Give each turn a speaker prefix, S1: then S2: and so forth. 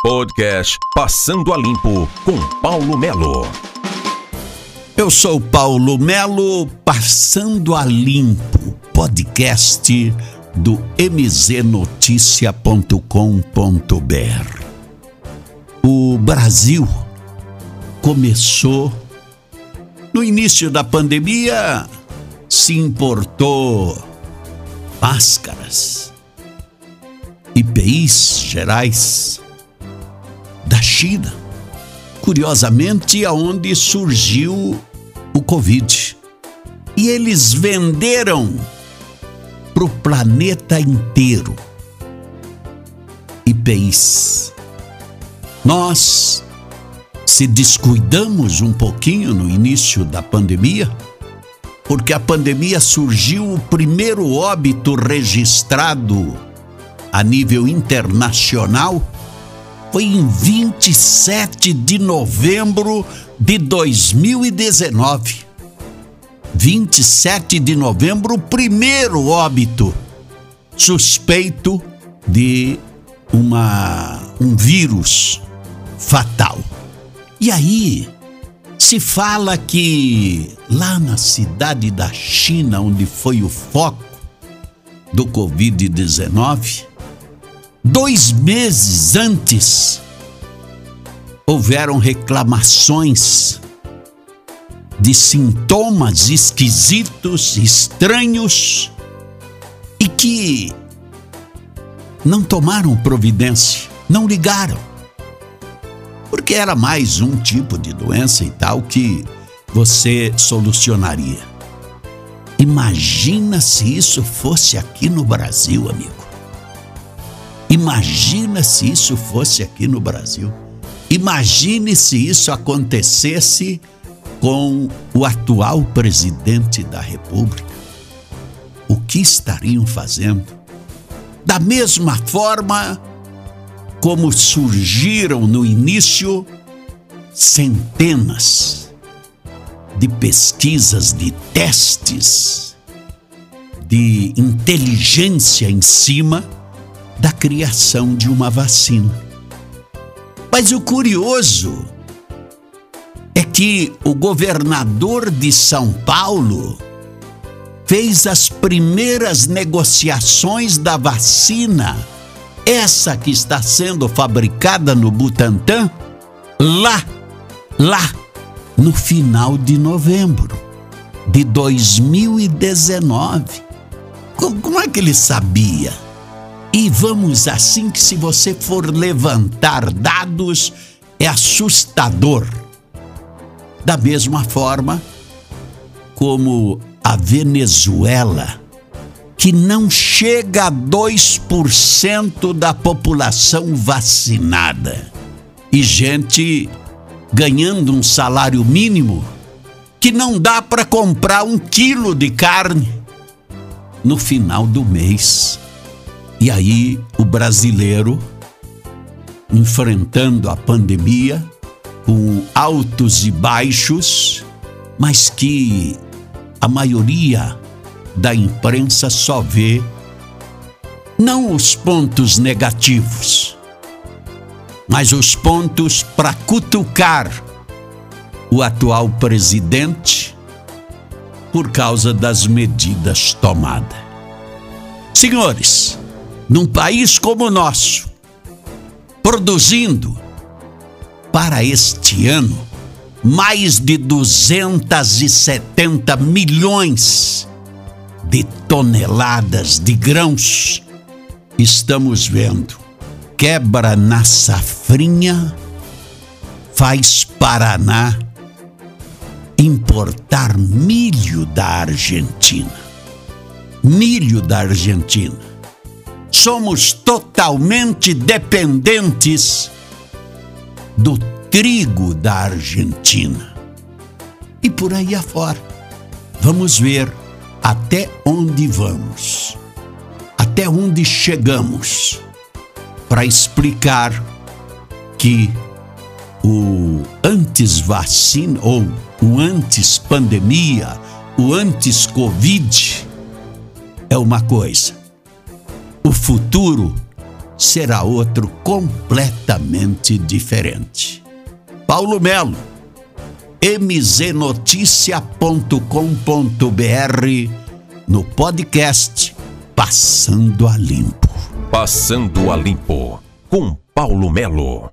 S1: Podcast Passando a Limpo com Paulo Melo.
S2: Eu sou Paulo Melo, Passando a Limpo, podcast do mznoticia.com.br. O Brasil começou no início da pandemia, se importou máscaras, IPIs gerais da China. Curiosamente, aonde surgiu o Covid. E eles venderam para o planeta inteiro IPIs. Nós, se descuidamos um pouquinho no início da pandemia, porque a pandemia surgiu o primeiro óbito registrado a nível internacional foi em 27 de novembro de 2019. 27 de novembro, o primeiro óbito suspeito de uma um vírus fatal. E aí se fala que lá na cidade da China, onde foi o foco do Covid-19, Dois meses antes, houveram reclamações de sintomas esquisitos, estranhos e que não tomaram providência, não ligaram. Porque era mais um tipo de doença e tal que você solucionaria. Imagina se isso fosse aqui no Brasil, amigo. Imagina se isso fosse aqui no Brasil. Imagine se isso acontecesse com o atual presidente da República. O que estariam fazendo? Da mesma forma como surgiram no início centenas de pesquisas, de testes, de inteligência em cima da criação de uma vacina. Mas o curioso é que o governador de São Paulo fez as primeiras negociações da vacina, essa que está sendo fabricada no Butantan, lá, lá, no final de novembro de 2019. Como é que ele sabia? E vamos assim que se você for levantar dados é assustador. Da mesma forma como a Venezuela, que não chega a 2% da população vacinada. E gente ganhando um salário mínimo que não dá para comprar um quilo de carne no final do mês. E aí o brasileiro enfrentando a pandemia com altos e baixos, mas que a maioria da imprensa só vê não os pontos negativos, mas os pontos para cutucar o atual presidente por causa das medidas tomadas. Senhores, num país como o nosso, produzindo para este ano mais de 270 milhões de toneladas de grãos, estamos vendo quebra na safrinha, faz Paraná importar milho da Argentina. Milho da Argentina somos totalmente dependentes do trigo da Argentina. E por aí afora. Vamos ver até onde vamos, até onde chegamos, para explicar que o antes vacina ou o antes pandemia, o antes Covid é uma coisa o futuro será outro completamente diferente. Paulo Melo, mznoticia.com.br, no podcast Passando a Limpo.
S1: Passando a Limpo, com Paulo Melo.